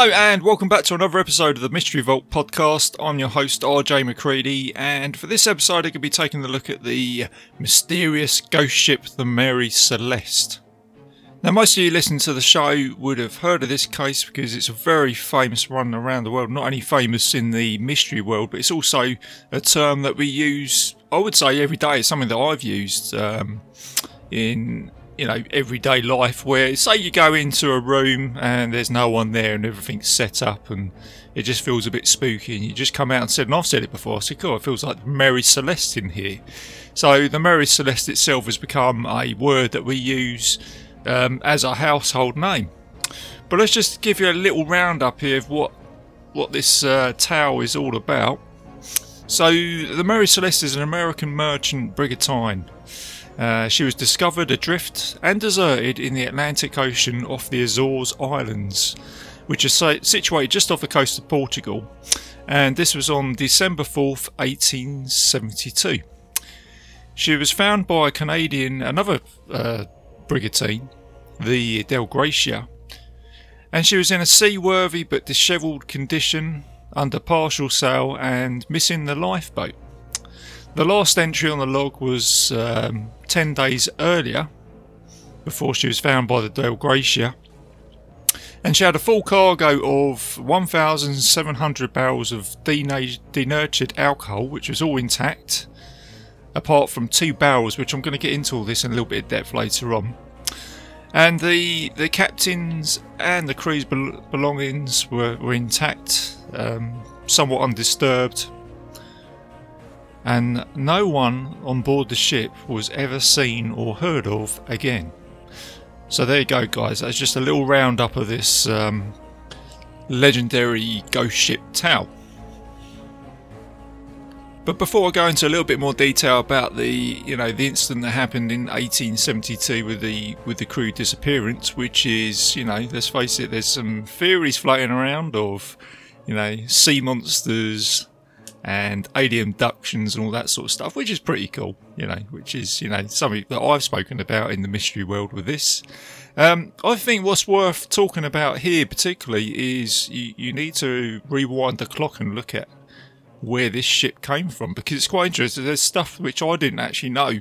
Hello and welcome back to another episode of the Mystery Vault podcast. I'm your host RJ McCready, and for this episode, I'm going to be taking a look at the mysterious ghost ship, the Mary Celeste. Now, most of you listening to the show would have heard of this case because it's a very famous one around the world. Not only famous in the mystery world, but it's also a term that we use, I would say, every day. It's something that I've used um, in you know everyday life where say you go into a room and there's no one there and everything's set up and it just feels a bit spooky and you just come out and said and I've said it before I said oh it feels like Mary Celeste in here. So the Mary Celeste itself has become a word that we use um, as a household name. But let's just give you a little roundup here of what what this uh, tale is all about. So the Mary Celeste is an American merchant brigantine uh, she was discovered adrift and deserted in the Atlantic Ocean off the Azores Islands, which is situated just off the coast of Portugal. And this was on December 4th, 1872. She was found by a Canadian, another uh, brigantine, the Del Gracia, and she was in a seaworthy but dishevelled condition, under partial sail, and missing the lifeboat. The last entry on the log was um, 10 days earlier, before she was found by the Dei Gratia. And she had a full cargo of 1,700 barrels of denatured alcohol, which was all intact, apart from two barrels, which I'm going to get into all this in a little bit of depth later on. And the the captain's and the crew's belongings were, were intact, um, somewhat undisturbed and no one on board the ship was ever seen or heard of again. So there you go, guys. That's just a little roundup of this um, legendary ghost ship Tau. But before I go into a little bit more detail about the, you know, the incident that happened in 1872 with the with the crew disappearance, which is, you know, let's face it, there's some theories floating around of, you know, sea monsters, and alien abductions and all that sort of stuff, which is pretty cool, you know, which is, you know, something that I've spoken about in the mystery world with this. Um, I think what's worth talking about here particularly is you, you need to rewind the clock and look at where this ship came from because it's quite interesting. There's stuff which I didn't actually know.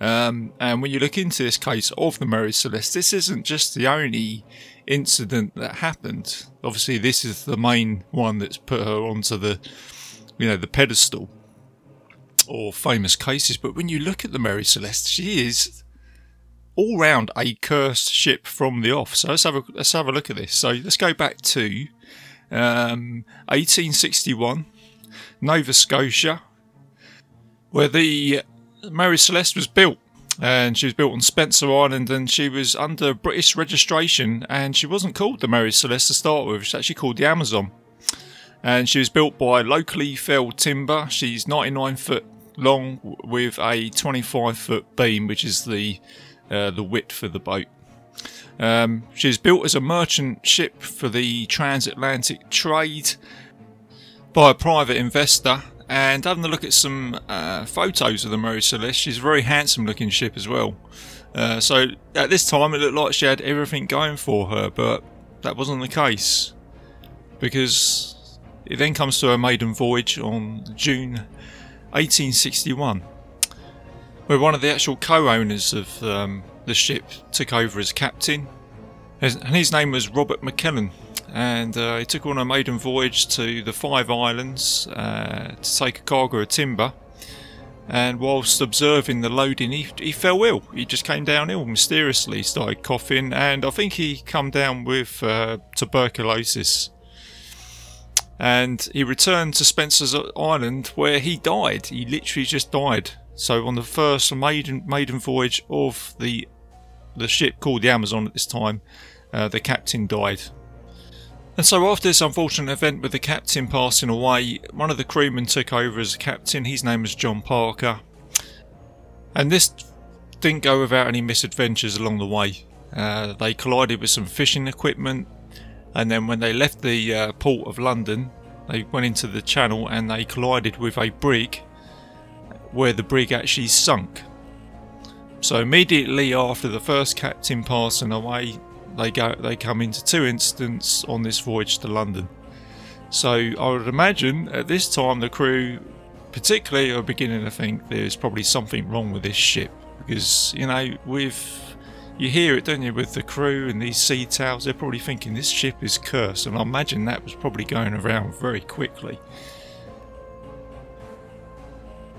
Um, and when you look into this case of the Mary Celeste, this isn't just the only incident that happened. Obviously, this is the main one that's put her onto the you know, the pedestal or famous cases. But when you look at the Mary Celeste, she is all round a cursed ship from the off. So let's have a let's have a look at this. So let's go back to um, 1861, Nova Scotia, where the Mary Celeste was built. And she was built on Spencer Island, and she was under British registration. And she wasn't called the Mary Celeste to start with; she's actually called the Amazon and she was built by locally felled timber. She's 99 foot long with a 25 foot beam, which is the uh, the width for the boat. Um, she was built as a merchant ship for the transatlantic trade by a private investor. And having a look at some uh, photos of the Mary Celeste, she's a very handsome looking ship as well. Uh, so at this time, it looked like she had everything going for her, but that wasn't the case because it then comes to a maiden voyage on June 1861, where one of the actual co-owners of um, the ship took over as captain, and his name was Robert McLellan. And uh, he took on a maiden voyage to the Five Islands uh, to take a cargo of timber. And whilst observing the loading, he, he fell ill. He just came down ill mysteriously, started coughing, and I think he come down with uh, tuberculosis and he returned to Spencer's Island where he died. He literally just died. So on the first maiden maiden voyage of the the ship called the Amazon at this time, uh, the captain died. And so, after this unfortunate event with the captain passing away, one of the crewmen took over as captain. His name was John Parker. And this didn't go without any misadventures along the way. Uh, they collided with some fishing equipment, and then when they left the uh, port of London, they went into the channel and they collided with a brig where the brig actually sunk. So immediately after the first captain passing away, they go they come into two incidents on this voyage to London. So I would imagine at this time the crew, particularly, are beginning to think there's probably something wrong with this ship because you know with you hear it, don't you, with the crew and these sea towels, they're probably thinking this ship is cursed, and I imagine that was probably going around very quickly.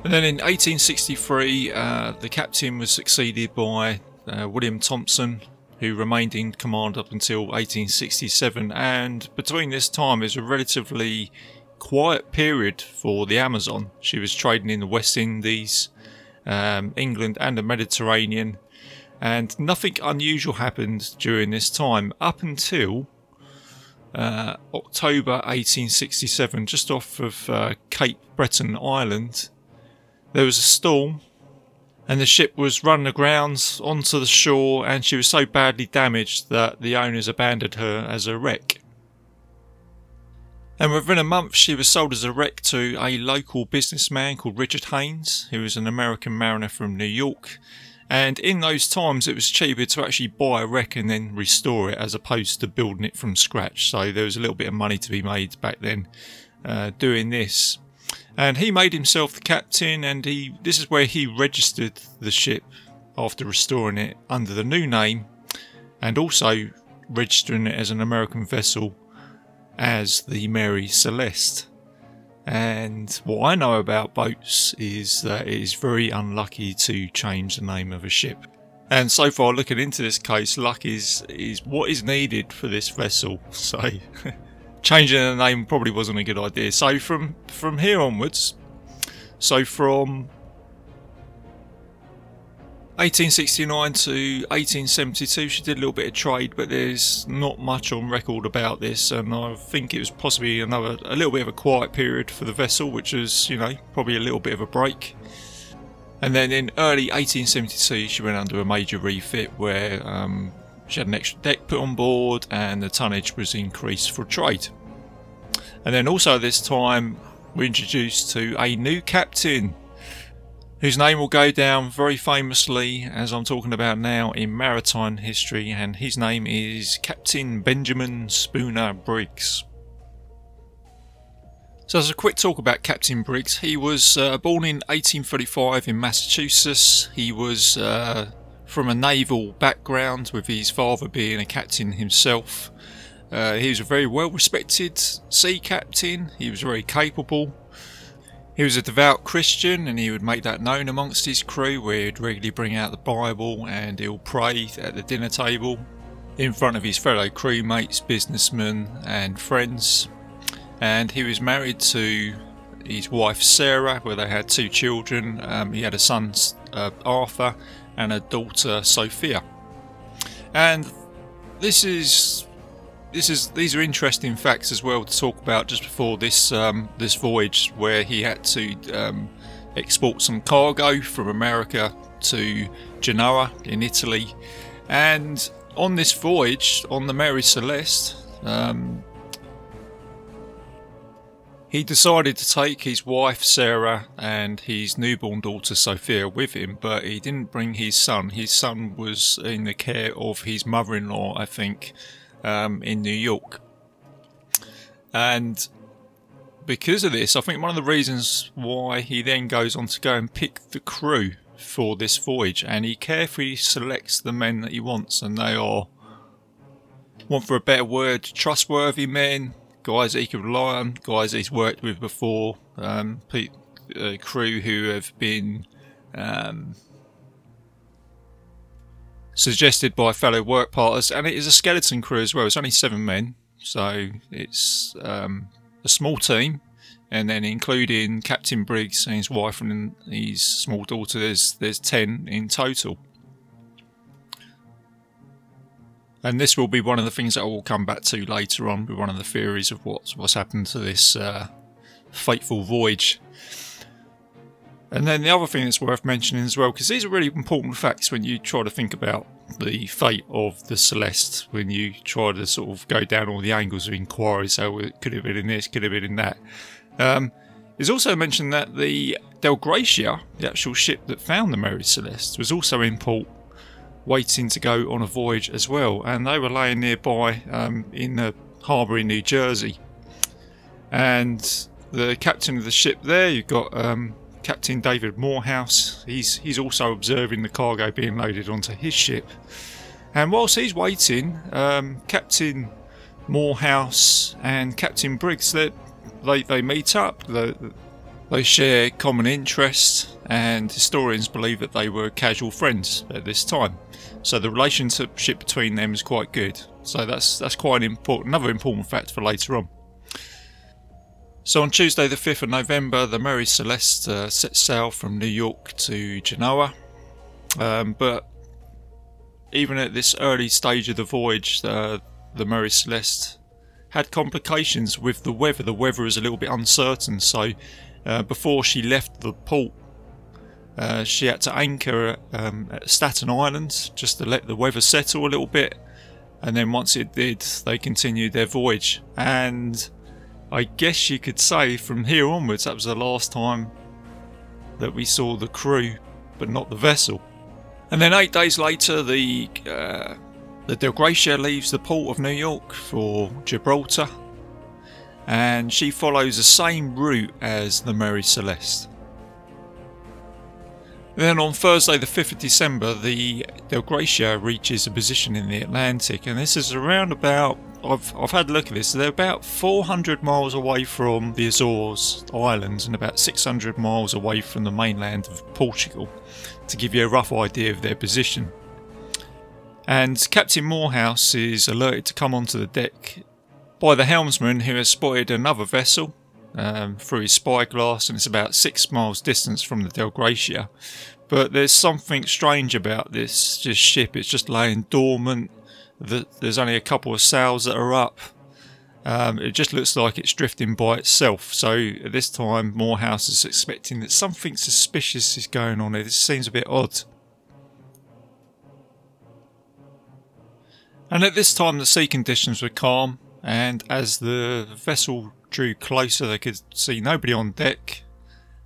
And then in 1863, uh, the captain was succeeded by uh, William Thompson, who remained in command up until 1867. And between this time is a relatively quiet period for the Amazon. She was trading in the West Indies, um, England, and the Mediterranean, and nothing unusual happened during this time up until uh, October 1867, just off of uh, Cape Breton Island. There was a storm and the ship was run aground onto the shore and she was so badly damaged that the owners abandoned her as a wreck. And within a month, she was sold as a wreck to a local businessman called Richard Haines, who was an American mariner from New York. And in those times, it was cheaper to actually buy a wreck and then restore it as opposed to building it from scratch. So there was a little bit of money to be made back then uh, doing this and he made himself the captain and he this is where he registered the ship after restoring it under the new name and also registering it as an American vessel as the Mary Celeste. And what I know about boats is that it is very unlucky to change the name of a ship. And so far, looking into this case, luck is is what is needed for this vessel. So changing the name probably wasn't a good idea. So from from here onwards, so from 1869 to 1872, she did a little bit of trade, but there's not much on record about this, and I think it was possibly another a little bit of a quiet period for the vessel, which was you know probably a little bit of a break. And then in early 1872, she went under a major refit where um, she had an extra deck put on board and the tonnage was increased for trade. And then also this time we're introduced to a new captain whose name will go down very famously as I'm talking about now in maritime history and his name is Captain Benjamin Spooner Briggs. So as a quick talk about Captain Briggs, he was uh, born in 1835 in Massachusetts. He was uh, from a naval background, with his father being a captain himself. Uh, he was a very well respected sea captain, he was very capable. He was a devout Christian and he would make that known amongst his crew, where he'd regularly bring out the Bible and he'll pray at the dinner table in front of his fellow crewmates, businessmen, and friends. And he was married to his wife Sarah, where they had two children. Um, he had a son, uh, Arthur, and a daughter Sophia. And this is this is these are interesting facts as well to talk about just before this um, this voyage where he had to um, export some cargo from America to Genoa in Italy, and on this voyage on the Mary Celeste. Um, he decided to take his wife Sarah and his newborn daughter Sophia with him, but he didn't bring his son. His son was in the care of his mother in law, I think, um, in New York. And because of this, I think one of the reasons why he then goes on to go and pick the crew for this voyage, and he carefully selects the men that he wants, and they are, want for a better word, trustworthy men, guys that he can rely on, guys that he's worked with before, um, pe- uh, crew who have been um, suggested by fellow work partners, and it is a skeleton crew as well. It's only seven men, so it's um, a small team. And then including Captain Briggs and his wife and his small daughter, there's there's ten in total. And this will be one of the things that I will come back to later on with one of the theories of what's what's happened to this uh, fateful voyage. And then the other thing that's worth mentioning as well, because these are really important facts when you try to think about the fate of the Celeste, when you try to sort of go down all the angles of inquiry. So it could have been in this, could have been in that. Um, it's also mentioned that the Del Gracia, the actual ship that found the Mary Celeste, was also in port waiting to go on a voyage as well, and they were laying nearby um, in the harbour in New Jersey. And the captain of the ship there, you've got um, Captain David Morehouse. He's he's also observing the cargo being loaded onto his ship. And whilst he's waiting, um, Captain Morehouse and Captain Briggs they they, they meet up. They, they share common interests, and historians believe that they were casual friends at this time. So the relationship between them is quite good. So that's that's quite an important, another important fact for later on. So on Tuesday, the 5th of November, the Mary Celeste uh, set sail from New York to Genoa. Um, but even at this early stage of the voyage, uh, the Mary Celeste had complications with the weather. The weather is a little bit uncertain, so uh, before she left the port, uh, she had to anchor um, at Staten Island just to let the weather settle a little bit. And then once it did, they continued their voyage. And I guess you could say from here onwards that was the last time that we saw the crew, but not the vessel. And then eight days later, the uh, the Dei Gratia leaves the port of New York for Gibraltar, and she follows the same route as the Mary Celeste. Then on Thursday, the 5th of December, the Dei Gratia reaches a position in the Atlantic, and this is around about I've I've had a look at this. They're about 400 miles away from the Azores Islands and about 600 miles away from the mainland of Portugal, to give you a rough idea of their position. And Captain Morehouse is alerted to come onto the deck by the helmsman, who has spotted another vessel um, through his spyglass, and it's about six miles distance from the Dei Gratia. But there's something strange about this, this ship. It's just laying dormant there's only a couple of sails that are up. Um, it just looks like it's drifting by itself. So at this time, Morehouse is expecting that something suspicious is going on. This seems a bit odd. And at this time, the sea conditions were calm, and as the vessel drew closer, they could see nobody on deck.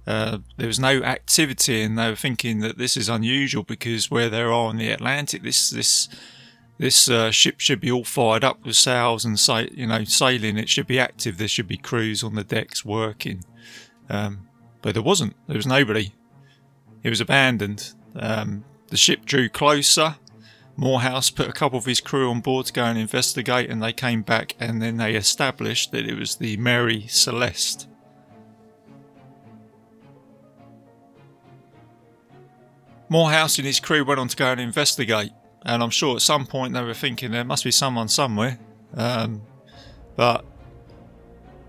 Uh, there was no activity, and they were thinking that this is unusual because where they are in the Atlantic, this this this uh, ship should be all fired up with sails and you know sailing. It should be active. There should be crews on the decks working, um, but there wasn't. There was nobody. It was abandoned. Um, the ship drew closer. Morehouse put a couple of his crew on board to go and investigate, and they came back and then they established that it was the Mary Celeste. Morehouse and his crew went on to go and investigate and I'm sure at some point they were thinking there must be someone somewhere. Um, but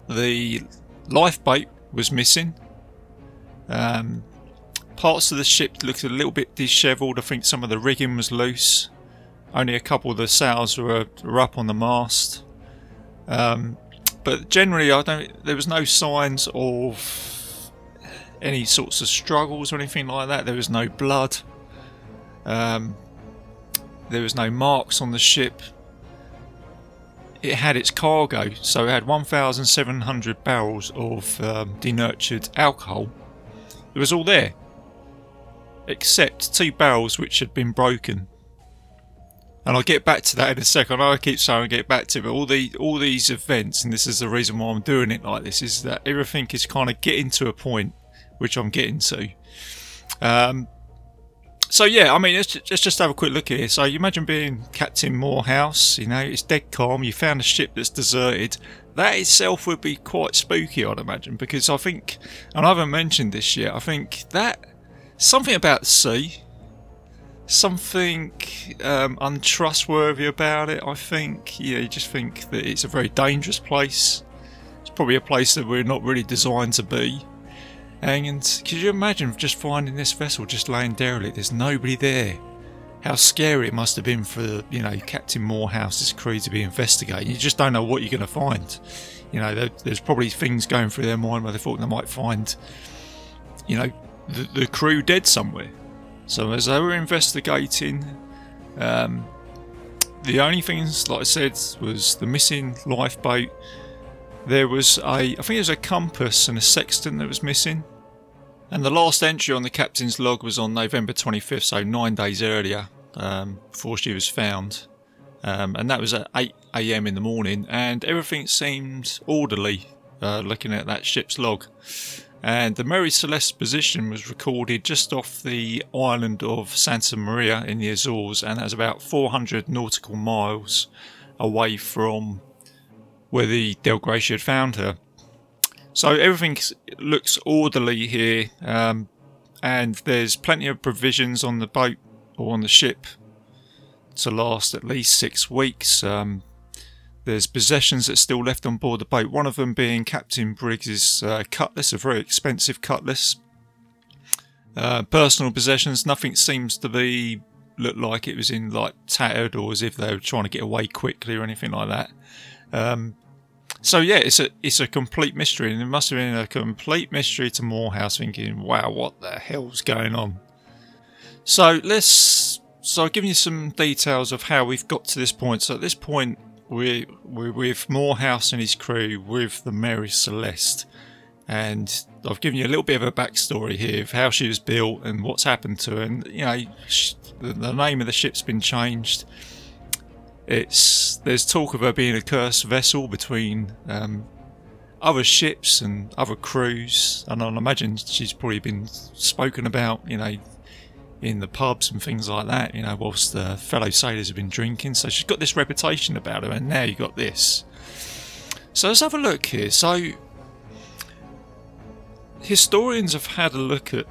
the lifeboat was missing. Um, parts of the ship looked a little bit dishevelled. I think some of the rigging was loose. Only a couple of the sails were, were up on the mast. Um, but generally, I don't. There was no signs of any sorts of struggles or anything like that. There was no blood. Um, there was no marks on the ship. It had its cargo, so it had 1,700 barrels of um, denatured alcohol. It was all there, except two barrels which had been broken. And I'll get back to that in a second. I keep saying get back to it, but all the all these events, and this is the reason why I'm doing it like this, is that everything is kind of getting to a point which I'm getting to. Um, so yeah, I mean, let's let's just have a quick look here. So you imagine being Captain Morehouse. You know, it's dead calm. You found a ship that's deserted. That itself would be quite spooky, I'd imagine, because I think, and I haven't mentioned this yet. I think that something about the sea, something um, untrustworthy about it. I think, yeah, you just think that it's a very dangerous place. It's probably a place that we're not really designed to be. And could you imagine just finding this vessel just laying derelict? There's nobody there. how scary it must have been for you know Captain Morehouse's crew to be investigating. You just don't know what you're going to find. You know, there, there's probably things going through their mind where they thought they might find, you know, the, the crew dead somewhere. So as they were investigating, um, the only things, like I said, was the missing lifeboat. There was a, I think it was a compass and a sextant that was missing. And the last entry on the captain's log was on November 25th, so nine days earlier, um, before she was found. Um, and that was at 8 a.m. in the morning, and everything seemed orderly uh, looking at that ship's log. And the Mary Celeste's position was recorded just off the island of Santa Maria in the Azores, and that's about 400 nautical miles away from where the Del Gratia had found her. So everything looks orderly here, um, and there's plenty of provisions on the boat or on the ship to last at least six weeks. Um, there's possessions that's still left on board the boat. One of them being Captain Briggs's uh, cutlass, a very expensive cutlass. Uh, personal possessions, nothing seems to be look like it was in like tattered or as if they were trying to get away quickly or anything like that. Um, so yeah, it's a it's a complete mystery, and it must have been a complete mystery to Morehouse, thinking, "Wow, what the hell's going on?" So let's so I've given you some details of how we've got to this point. So at this point, we we're with Morehouse and his crew with the Mary Celeste, and I've given you a little bit of a backstory here of how she was built and what's happened to her. And you know, the, the name of the ship's been changed. It's there's talk of her being a cursed vessel between um, other ships and other crews, and I imagine she's probably been spoken about. You know, in the pubs and things like that, you know, whilst the fellow sailors have been drinking. So she's got this reputation about her, and now you got this. So let's have a look here. So historians have had a look at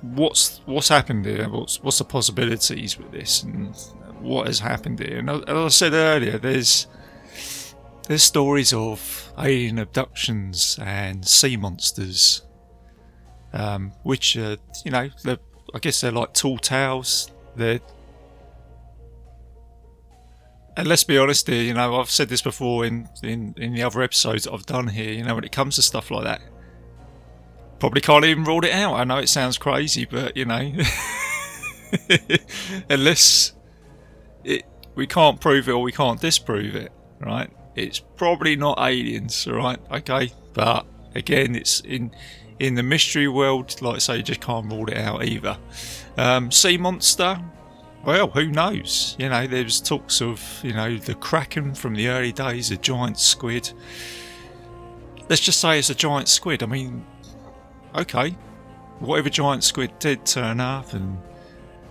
what's what's happened here, what's what's the possibilities with this, and what has happened here. And as I said earlier, there's there's stories of alien abductions and sea monsters um, which are, you know, I guess they're like tall tales. They're and let's be honest here, you know, I've said this before in, in, in the other episodes I've done here, you know, when it comes to stuff like that, probably can't even rule it out. I know it sounds crazy, but, you know, unless it, we can't prove it or we can't disprove it, right? It's probably not aliens, right? Okay, but again, it's in in the mystery world, like I say, you just can't rule it out either. Um, sea monster, well, who knows? You know, there's talks of, you know, the kraken from the early days, a giant squid. Let's just say it's a giant squid. I mean, okay, whatever giant squid did turn up and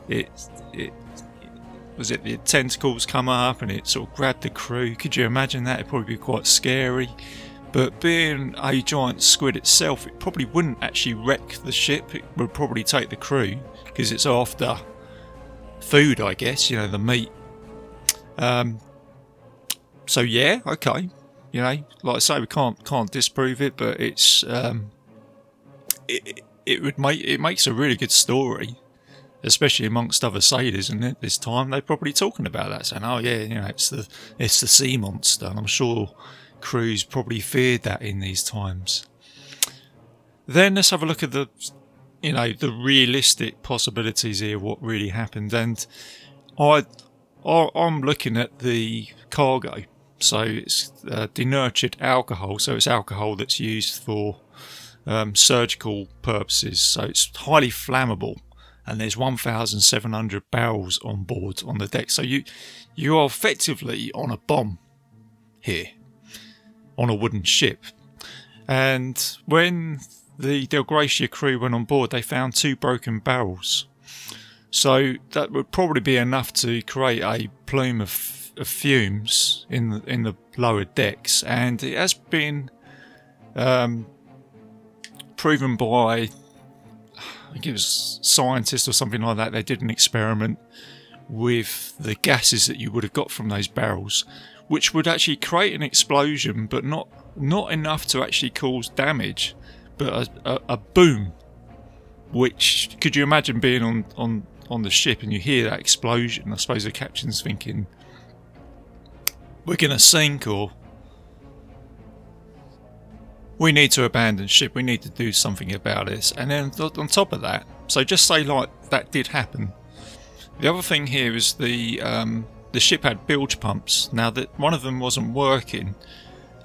it, it was it the tentacles come up and it sort of grabbed the crew. Could you imagine that? It'd probably be quite scary. But being a giant squid itself, it probably wouldn't actually wreck the ship. It would probably take the crew because it's after food, I guess. You know, the meat. Um, so yeah, okay. You know, like I say, we can't can't disprove it, but it's um, it, it would make it makes a really good story, especially amongst other sailors. And at this time, they're probably talking about that, saying, "Oh yeah, you know, it's the it's the sea monster." And I'm sure crews probably feared that in these times. Then let's have a look at the, you know, the realistic possibilities here. What really happened, and I, I I'm looking at the cargo. So it's uh, denatured alcohol. So it's alcohol that's used for um, surgical purposes. So it's highly flammable, and there's 1,700 barrels on board on the deck. So you you are effectively on a bomb here on a wooden ship. And when the Del Gratia crew went on board, they found two broken barrels. So that would probably be enough to create a plume of, of fumes in the, in the lower decks, and it has been um, proven by I think it was scientists or something like that. They did an experiment with the gases that you would have got from those barrels, which would actually create an explosion, but not not enough to actually cause damage, but a, a, a boom. Which could you imagine being on on on the ship and you hear that explosion, I suppose the captain's thinking, we're going to sink or we need to abandon ship. We need to do something about this. And then on top of that, so just say like that did happen. The other thing here is the um, the ship had bilge pumps. Now that one of them wasn't working,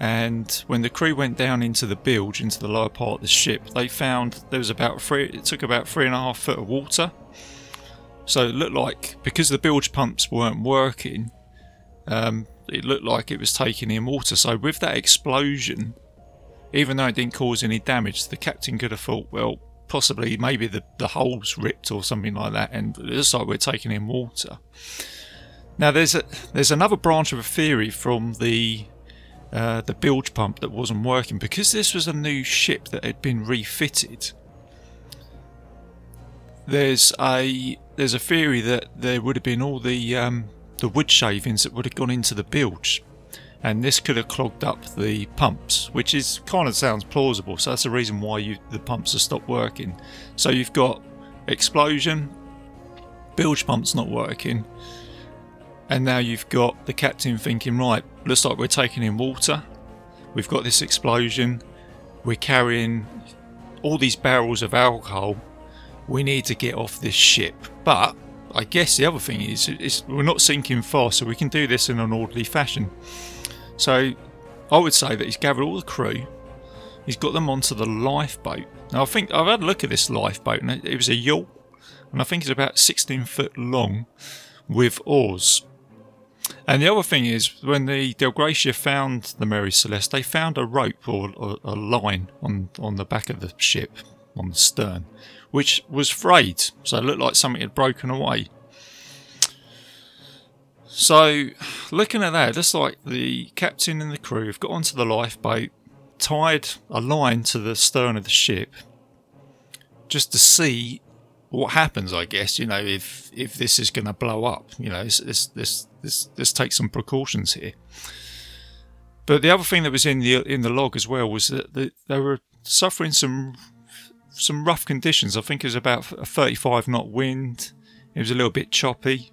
and when the crew went down into the bilge, into the lower part of the ship, they found there was about three. It took about three and a half foot of water. So it looked like because the bilge pumps weren't working, um, it looked like it was taking in water. So with that explosion, even though it didn't cause any damage, the captain could have thought, well, possibly maybe the, the hole's ripped or something like that, and it looks like we're taking in water. Now there's a there's another branch of a theory from the uh, the bilge pump that wasn't working because this was a new ship that had been refitted. There's a there's a theory that there would have been all the um, the wood shavings that would have gone into the bilge, and this could have clogged up the pumps, which is kind of sounds plausible. So that's the reason why you, the pumps have stopped working. So you've got explosion, bilge pumps not working, and now you've got the captain thinking, right, looks like we're taking in water. We've got this explosion. We're carrying all these barrels of alcohol. We need to get off this ship. But I guess the other thing is, we're not sinking fast, so we can do this in an orderly fashion. So I would say that he's gathered all the crew. He's got them onto the lifeboat. Now I think I've had a look at this lifeboat, and it was a yacht, and I think it's about 16 foot long, with oars. And the other thing is, when the Dei Gratia found the Mary Celeste, they found a rope or, or a line on, on the back of the ship, on the stern, which was frayed, so it looked like something had broken away. So, looking at that, it looks like the captain and the crew have got onto the lifeboat, tied a line to the stern of the ship, just to see what happens, I guess, you know, if if this is going to blow up, you know, this this this this let's take some precautions here. But the other thing that was in the in the log as well was that they were suffering some some rough conditions. I think it was about a 35 knot wind. It was a little bit choppy.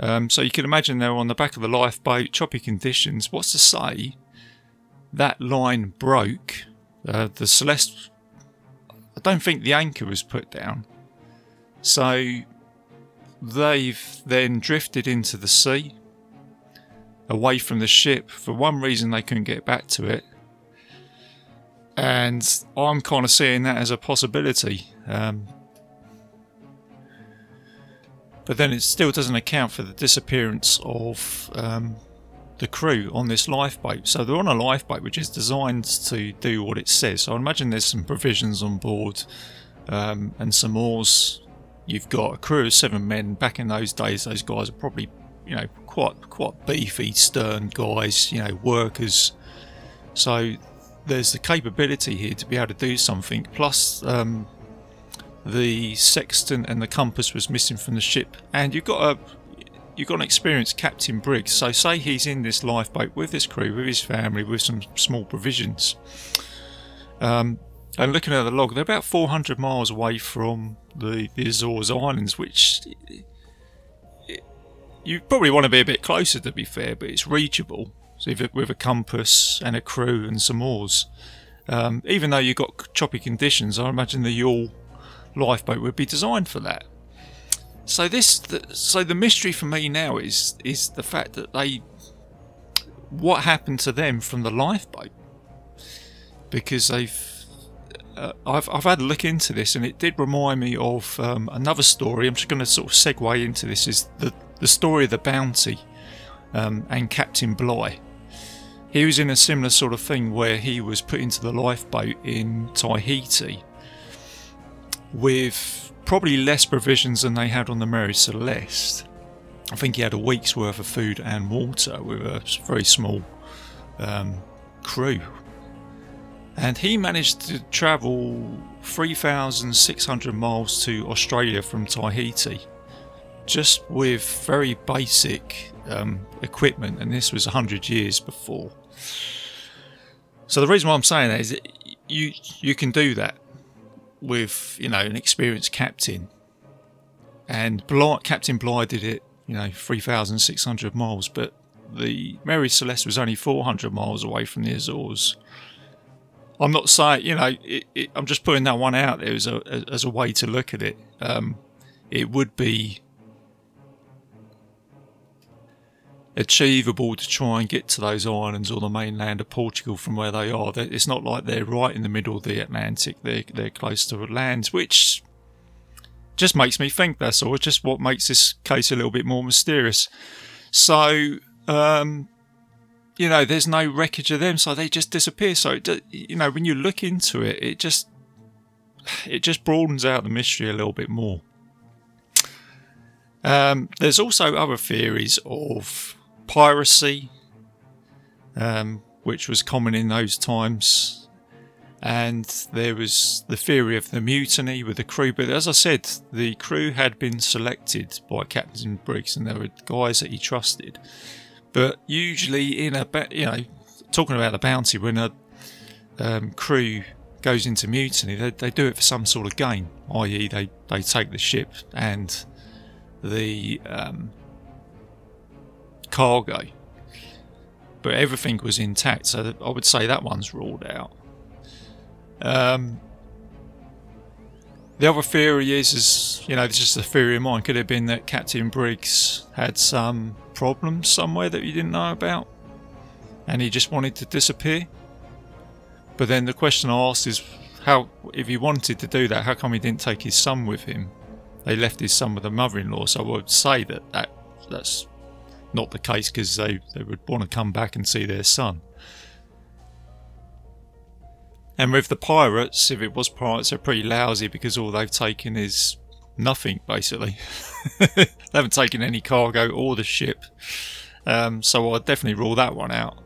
Um, so you can imagine they were on the back of the lifeboat, choppy conditions. What's to say that line broke? Uh, the Celeste I don't think the anchor was put down. So they've then drifted into the sea, away from the ship. For one reason, they couldn't get back to it. And I'm kind of seeing that as a possibility. Um, but then it still doesn't account for the disappearance of um, the crew on this lifeboat. So they're on a lifeboat which is designed to do what it says. So I imagine there's some provisions on board um, and some oars. You've got a crew of seven men. Back in those days, those guys are probably, you know, quite quite beefy, stern guys. You know, workers. So there's the capability here to be able to do something. Plus, um, the sextant and the compass was missing from the ship, and you've got a you've got an experienced Captain Briggs. So say he's in this lifeboat with his crew, with his family, with some small provisions. Um, and looking at the log, they're about 400 miles away from the, the Azores Islands, which it, you probably want to be a bit closer to be fair, but it's reachable. So with a compass and a crew and some oars. Um, even though you've got choppy conditions, I imagine the yawl lifeboat would be designed for that. So this, so the mystery for me now is is the fact that they, what happened to them from the lifeboat? Because they've, uh, I've I've had a look into this, and it did remind me of um, another story. I'm just going to sort of segue into this. Is the the story of the Bounty um, and Captain Bligh? He was in a similar sort of thing where he was put into the lifeboat in Tahiti with probably less provisions than they had on the Mary Celeste. I think he had a week's worth of food and water with a very small um, crew. And he managed to travel 3,600 miles to Australia from Tahiti just with very basic um, equipment, and this was 100 years before. So the reason why I'm saying that is that you you can do that with you know an experienced captain and Bligh, Captain Bligh did it, you know, 3,600 miles, but the Mary Celeste was only 400 miles away from the Azores. I'm not saying, you know, it, it, I'm just putting that one out there as a as a way to look at it. Um, it would be achievable to try and get to those islands or the mainland of Portugal from where they are. It's not like they're right in the middle of the Atlantic. They're they're close to lands, which just makes me think that's all. Just what makes this case a little bit more mysterious. So, um, you know, there's no wreckage of them, so they just disappear. So, it, you know, when you look into it, it just it just broadens out the mystery a little bit more. Um, there's also other theories of piracy, um, which was common in those times. And there was the theory of the mutiny with the crew. But as I said, the crew had been selected by Captain Briggs, and there were guys that he trusted. But usually, in a you know, talking about the bounty, when a um, crew goes into mutiny, they, they do it for some sort of gain, i.e., they, they take the ship and the um, cargo, but everything was intact. So I would say that one's ruled out. Um, the other theory is, is you know, this is a theory of mine. Could it have been that Captain Briggs had some problems somewhere that you didn't know about, and he just wanted to disappear? But then the question I asked is, how, if he wanted to do that, how come he didn't take his son with him? They left his son with a mother-in-law, so I would say that, that that's not the case because they, they would want to come back and see their son. And with the pirates, if it was pirates, they're pretty lousy because all they've taken is nothing, basically. they haven't taken any cargo or the ship. Um, so I'd definitely rule that one out.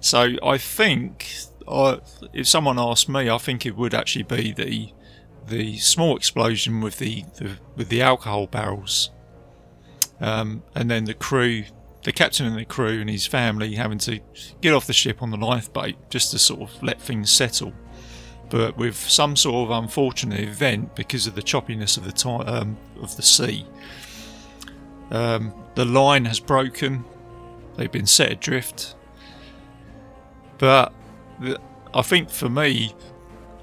So I think, uh, if someone asked me, I think it would actually be the the small explosion with the, the with the alcohol barrels um, and then the crew, the captain and the crew and his family having to get off the ship on the lifeboat just to sort of let things settle. But with some sort of unfortunate event because of the choppiness of the time um, of the sea, um, the line has broken. They've been set adrift. But the, I think for me,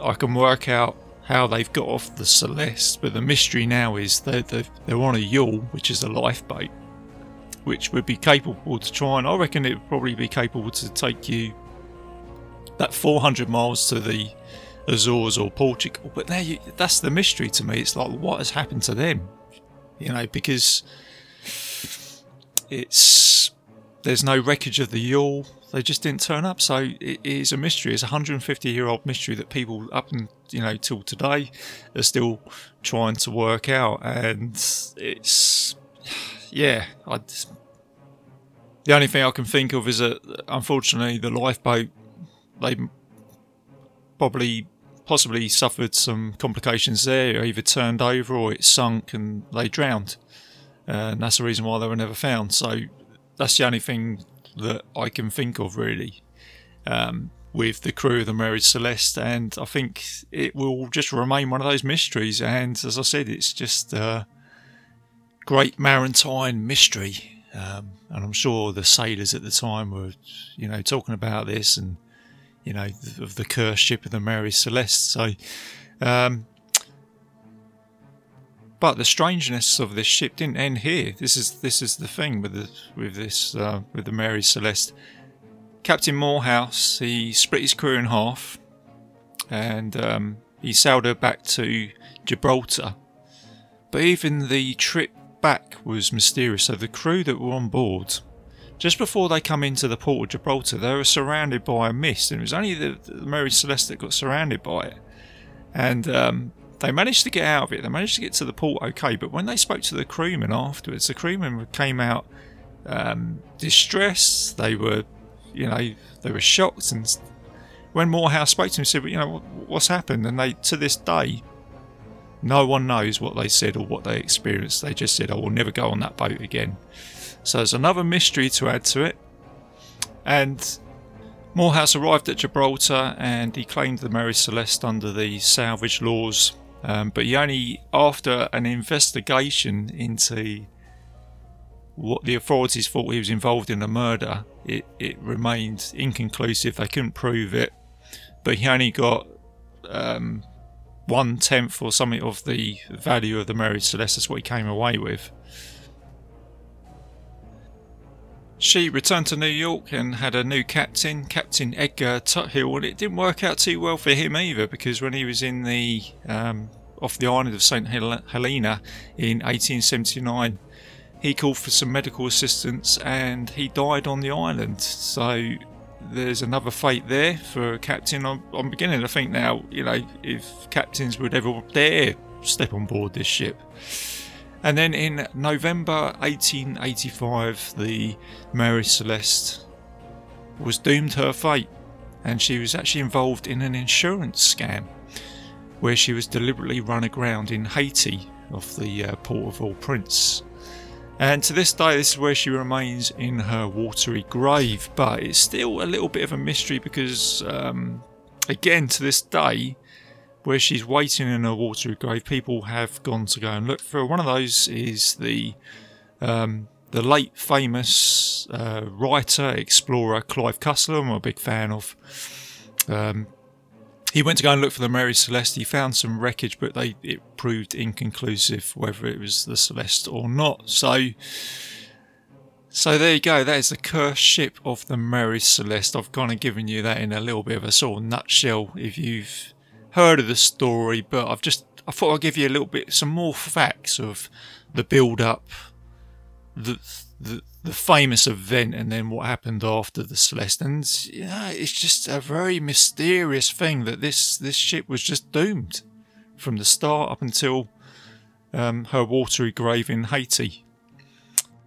I can work out how they've got off the Celeste, but the mystery now is they're, they're, on a yawl, which is a lifeboat, which would be capable to try and I reckon it would probably be capable to take you that 400 miles to the Azores or Portugal. But there, you, that's the mystery to me. It's like what has happened to them, you know, because it's there's no wreckage of the yawl. They just didn't turn up. So it is a mystery. It's a 150 year old mystery that people up and you know till today are still trying to work out. And it's yeah, I. The only thing I can think of is that unfortunately the lifeboat they probably possibly suffered some complications there, either turned over or it sunk and they drowned. and that's the reason why they were never found. So that's the only thing that I can think of really um, with the crew of the Mary Celeste, and I think it will just remain one of those mysteries. And as I said, it's just a great maritime mystery, um, and I'm sure the sailors at the time were, you know, talking about this and you know of the cursed ship of the Mary Celeste. So. Um, but the strangeness of this ship didn't end here. This is this is the thing with the with this uh, with the Mary Celeste. Captain Morehouse he split his crew in half, and um, he sailed her back to Gibraltar. But even the trip back was mysterious. So the crew that were on board, just before they come into the port of Gibraltar, they were surrounded by a mist, and it was only the, the Mary Celeste that got surrounded by it. And um, they managed to get out of it. They managed to get to the port okay, but when they spoke to the crewmen afterwards, the crewmen came out um, distressed. They were, you know, they were shocked. And when Morehouse spoke to him, he said, "You know, what's happened?" And they, to this day, no one knows what they said or what they experienced. They just said, "I will never go on that boat again." So there's another mystery to add to it. And Morehouse arrived at Gibraltar and he claimed the Mary Celeste under the salvage laws Um, but he only, after an investigation into what the authorities thought he was involved in a murder, it, it remained inconclusive. They couldn't prove it. But he only got um, one tenth or something of the value of the Mary Celeste. That's what he came away with. She returned to New York and had a new captain, Captain Edgar Tuthill, and it didn't work out too well for him either because when he was in the um, off the island of St Helena in 1879, he called for some medical assistance and he died on the island. So there's another fate there for a captain. I'm, I'm beginning to think now, you know, if captains would ever dare step on board this ship. And then in November 1885, the Mary Celeste was doomed her fate, and she was actually involved in an insurance scam where she was deliberately run aground in Haiti off the uh, port of Au Prince. And to this day, this is where she remains in her watery grave. But it's still a little bit of a mystery because, um, again, to this day, where she's waiting in her watery grave, people have gone to go and look for her. One of those is the um, the late famous uh, writer, explorer Clive Cussler. I'm a big fan of. Um, he went to go and look for the Mary Celeste. He found some wreckage, but they it proved inconclusive whether it was the Celeste or not. So, so there you go. That is the cursed ship of the Mary Celeste. I've kind of given you that in a little bit of a sort of nutshell if you've heard of the story, but I've just I thought I'd give you a little bit some more facts of the build up, the the the famous event and then what happened after the Celeste. And yeah, it's just a very mysterious thing that this this ship was just doomed from the start up until um, her watery grave in Haiti.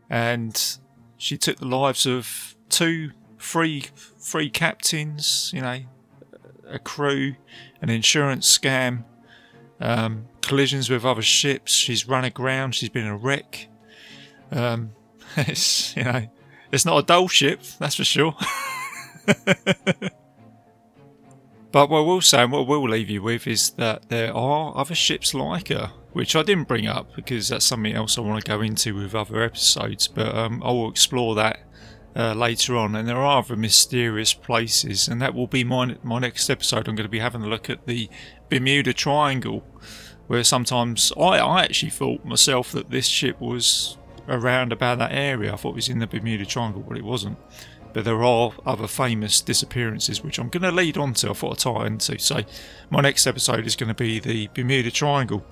And she took the lives of two, three, three captains, you know, a crew, an insurance scam, um, collisions with other ships. She's run aground. She's been a wreck. Um, it's you know, it's not a dull ship, that's for sure. but what we'll say, and what we'll leave you with, is that there are other ships like her, which I didn't bring up because that's something else I want to go into with other episodes. But um, I will explore that uh, later on, and there are other mysterious places, and that will be my my next episode. I'm going to be having a look at the Bermuda Triangle, where sometimes I, I actually thought myself that this ship was around about that area. I thought it was in the Bermuda Triangle, but it wasn't. But there are other famous disappearances which I'm going to lead on to. I thought I'd tie into. So my next episode is going to be the Bermuda Triangle.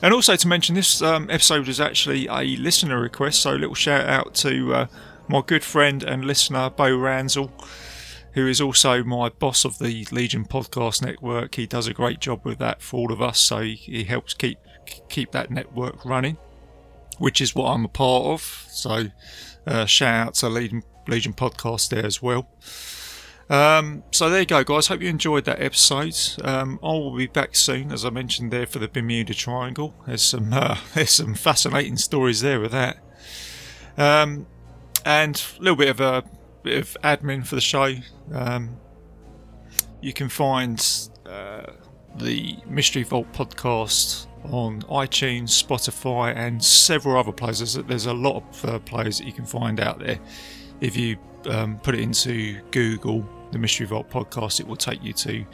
And also to mention, this um, episode is actually a listener request. So a little shout out to uh, my good friend and listener Bo Ransel, who is also my boss of the Legion Podcast Network. He does a great job with that for all of us. So he, he helps keep keep that network running which is what I'm a part of. So uh, shout out to Legion, Legion Podcast there as well. Um, so there you go, guys. Hope you enjoyed that episode. Um, I will be back soon, as I mentioned there, for the Bermuda Triangle. There's some uh, there's some fascinating stories there with that, um, and a little bit of a bit of admin for the show. Um, you can find uh, the Mystery Vault podcast on iTunes, Spotify, and several other places. There's a lot of uh, players that you can find out there. If you um, put it into Google, the Mystery Vault podcast, it will take you to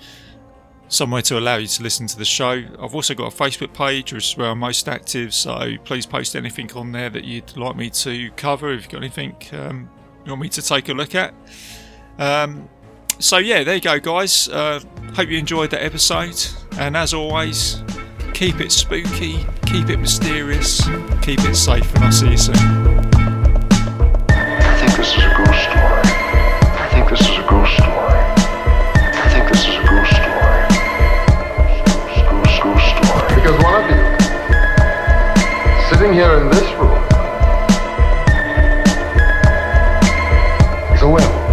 somewhere to allow you to listen to the show. I've also got a Facebook page, which is where I'm most active, so please post anything on there that you'd like me to cover. If you've got anything um, you want me to take a look at. Um, so, yeah, there you go, guys. Uh, hope you enjoyed that episode, and as always, Keep it spooky, keep it mysterious, keep it safe, and I'll see you soon. I think this is a ghost story. Sitting here in this room, is a werewolf.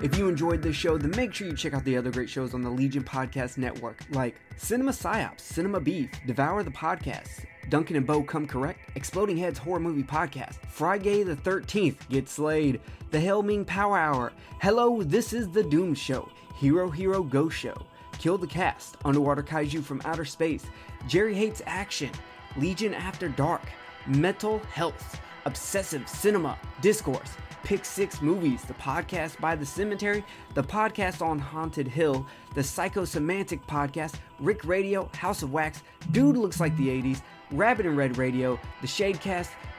If you enjoyed this show, then make sure you check out the other great shows on the Legion Podcast Network, like Cinema Psyops, Cinema Beef, Devour the Podcast, Duncan and Bo Come Correct, Exploding Heads Horror Movie Podcast, Friday the 13th, Get Slayed, The Helming Power Hour, Hello, This is the Doom Show, Hero Hero Go Show, Kill the Cast, Underwater Kaiju from Outer Space, Jerry Hates Action, Legion After Dark, Mental Health, Obsessive Cinema, Discourse, Pick Six Movies, the podcast by The Cemetery, the podcast on Haunted Hill, the Psychosemantic podcast, Rick Radio, House of Wax, Dude Looks Like the 80s, Rabbit and Red Radio, the Shadecast,